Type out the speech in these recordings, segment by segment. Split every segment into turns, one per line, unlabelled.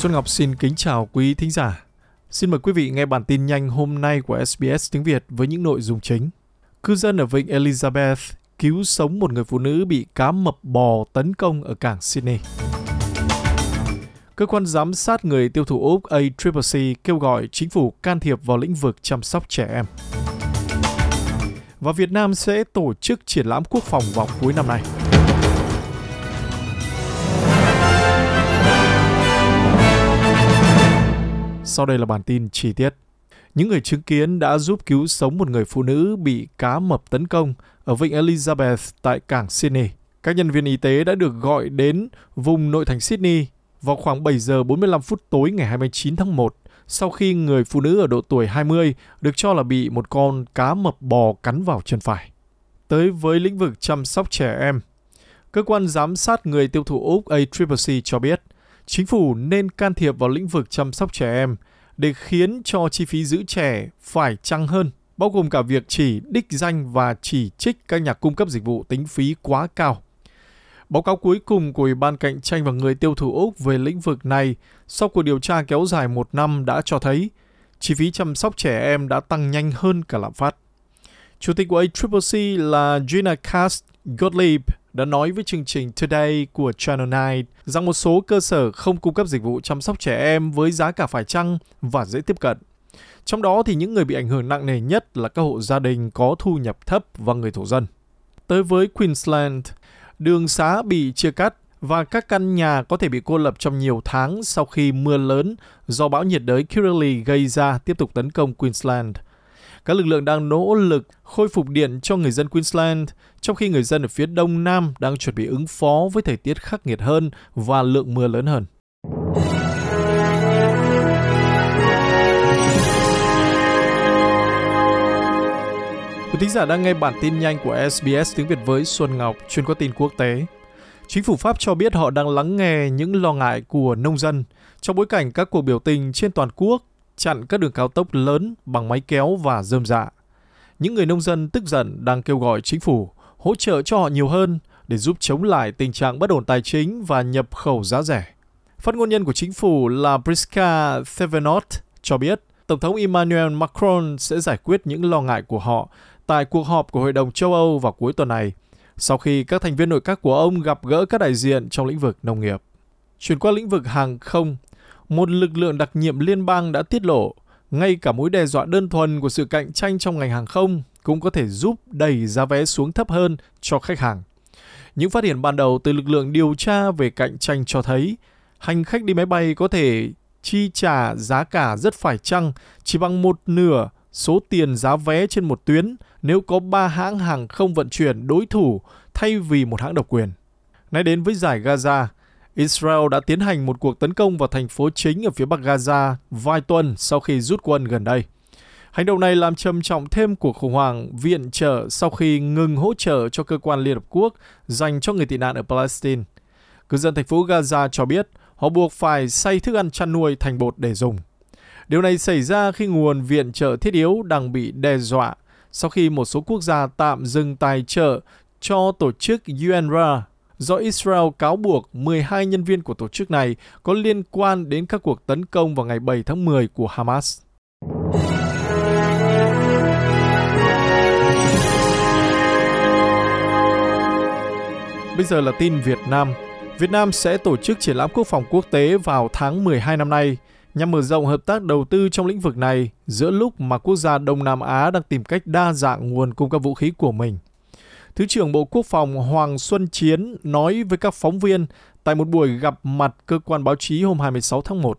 Xuân Ngọc xin kính chào quý thính giả. Xin mời quý vị nghe bản tin nhanh hôm nay của SBS tiếng Việt với những nội dung chính. Cư dân ở vịnh Elizabeth cứu sống một người phụ nữ bị cá mập bò tấn công ở cảng Sydney. Cơ quan giám sát người tiêu thụ Úc ACCC kêu gọi chính phủ can thiệp vào lĩnh vực chăm sóc trẻ em. Và Việt Nam sẽ tổ chức triển lãm quốc phòng vào cuối năm nay. Sau đây là bản tin chi tiết. Những người chứng kiến đã giúp cứu sống một người phụ nữ bị cá mập tấn công ở vịnh Elizabeth tại cảng Sydney. Các nhân viên y tế đã được gọi đến vùng nội thành Sydney vào khoảng 7 giờ 45 phút tối ngày 29 tháng 1 sau khi người phụ nữ ở độ tuổi 20 được cho là bị một con cá mập bò cắn vào chân phải. Tới với lĩnh vực chăm sóc trẻ em, cơ quan giám sát người tiêu thụ Úc ACCC cho biết chính phủ nên can thiệp vào lĩnh vực chăm sóc trẻ em để khiến cho chi phí giữ trẻ phải chăng hơn, bao gồm cả việc chỉ đích danh và chỉ trích các nhà cung cấp dịch vụ tính phí quá cao. Báo cáo cuối cùng của Ủy ban Cạnh tranh và người tiêu thụ Úc về lĩnh vực này sau cuộc điều tra kéo dài một năm đã cho thấy chi phí chăm sóc trẻ em đã tăng nhanh hơn cả lạm phát. Chủ tịch của ACCC là Gina Cast Gottlieb đã nói với chương trình Today của Channel 9 rằng một số cơ sở không cung cấp dịch vụ chăm sóc trẻ em với giá cả phải chăng và dễ tiếp cận. Trong đó thì những người bị ảnh hưởng nặng nề nhất là các hộ gia đình có thu nhập thấp và người thổ dân. Tới với Queensland, đường xá bị chia cắt và các căn nhà có thể bị cô lập trong nhiều tháng sau khi mưa lớn do bão nhiệt đới Kirrily gây ra tiếp tục tấn công Queensland – các lực lượng đang nỗ lực khôi phục điện cho người dân Queensland, trong khi người dân ở phía đông nam đang chuẩn bị ứng phó với thời tiết khắc nghiệt hơn và lượng mưa lớn hơn. Quý thính giả đang nghe bản tin nhanh của SBS tiếng Việt với Xuân Ngọc, chuyên có tin quốc tế. Chính phủ Pháp cho biết họ đang lắng nghe những lo ngại của nông dân trong bối cảnh các cuộc biểu tình trên toàn quốc chặn các đường cao tốc lớn bằng máy kéo và dơm dạ. Những người nông dân tức giận đang kêu gọi chính phủ hỗ trợ cho họ nhiều hơn để giúp chống lại tình trạng bất ổn tài chính và nhập khẩu giá rẻ. Phát ngôn nhân của chính phủ là Priska Thevenot cho biết Tổng thống Emmanuel Macron sẽ giải quyết những lo ngại của họ tại cuộc họp của Hội đồng châu Âu vào cuối tuần này, sau khi các thành viên nội các của ông gặp gỡ các đại diện trong lĩnh vực nông nghiệp. Chuyển qua lĩnh vực hàng không, một lực lượng đặc nhiệm liên bang đã tiết lộ ngay cả mối đe dọa đơn thuần của sự cạnh tranh trong ngành hàng không cũng có thể giúp đẩy giá vé xuống thấp hơn cho khách hàng. Những phát hiện ban đầu từ lực lượng điều tra về cạnh tranh cho thấy hành khách đi máy bay có thể chi trả giá cả rất phải chăng chỉ bằng một nửa số tiền giá vé trên một tuyến nếu có ba hãng hàng không vận chuyển đối thủ thay vì một hãng độc quyền. Nói đến với giải Gaza, Israel đã tiến hành một cuộc tấn công vào thành phố chính ở phía bắc Gaza vài tuần sau khi rút quân gần đây. Hành động này làm trầm trọng thêm cuộc khủng hoảng viện trợ sau khi ngừng hỗ trợ cho cơ quan Liên Hợp Quốc dành cho người tị nạn ở Palestine. Cư dân thành phố Gaza cho biết họ buộc phải xay thức ăn chăn nuôi thành bột để dùng. Điều này xảy ra khi nguồn viện trợ thiết yếu đang bị đe dọa sau khi một số quốc gia tạm dừng tài trợ cho tổ chức UNRWA do Israel cáo buộc 12 nhân viên của tổ chức này có liên quan đến các cuộc tấn công vào ngày 7 tháng 10 của Hamas. Bây giờ là tin Việt Nam. Việt Nam sẽ tổ chức triển lãm quốc phòng quốc tế vào tháng 12 năm nay, nhằm mở rộng hợp tác đầu tư trong lĩnh vực này giữa lúc mà quốc gia Đông Nam Á đang tìm cách đa dạng nguồn cung cấp vũ khí của mình. Thứ trưởng Bộ Quốc phòng Hoàng Xuân Chiến nói với các phóng viên tại một buổi gặp mặt cơ quan báo chí hôm 26 tháng 1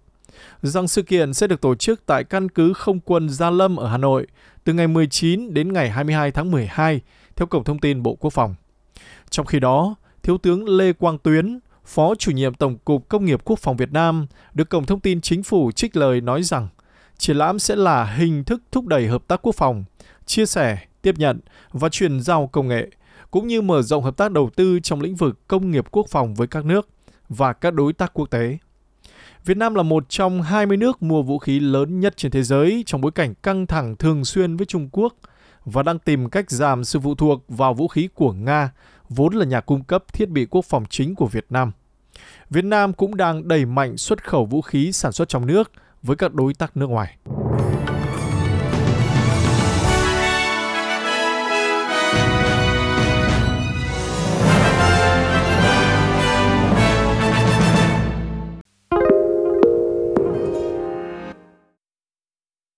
rằng sự kiện sẽ được tổ chức tại căn cứ không quân Gia Lâm ở Hà Nội từ ngày 19 đến ngày 22 tháng 12 theo Cổng Thông tin Bộ Quốc phòng. Trong khi đó, Thiếu tướng Lê Quang Tuyến, Phó chủ nhiệm Tổng cục Công nghiệp Quốc phòng Việt Nam, được Cổng Thông tin Chính phủ trích lời nói rằng triển lãm sẽ là hình thức thúc đẩy hợp tác quốc phòng, chia sẻ, tiếp nhận và chuyển giao công nghệ – cũng như mở rộng hợp tác đầu tư trong lĩnh vực công nghiệp quốc phòng với các nước và các đối tác quốc tế. Việt Nam là một trong 20 nước mua vũ khí lớn nhất trên thế giới trong bối cảnh căng thẳng thường xuyên với Trung Quốc và đang tìm cách giảm sự phụ thuộc vào vũ khí của Nga, vốn là nhà cung cấp thiết bị quốc phòng chính của Việt Nam. Việt Nam cũng đang đẩy mạnh xuất khẩu vũ khí sản xuất trong nước với các đối tác nước ngoài.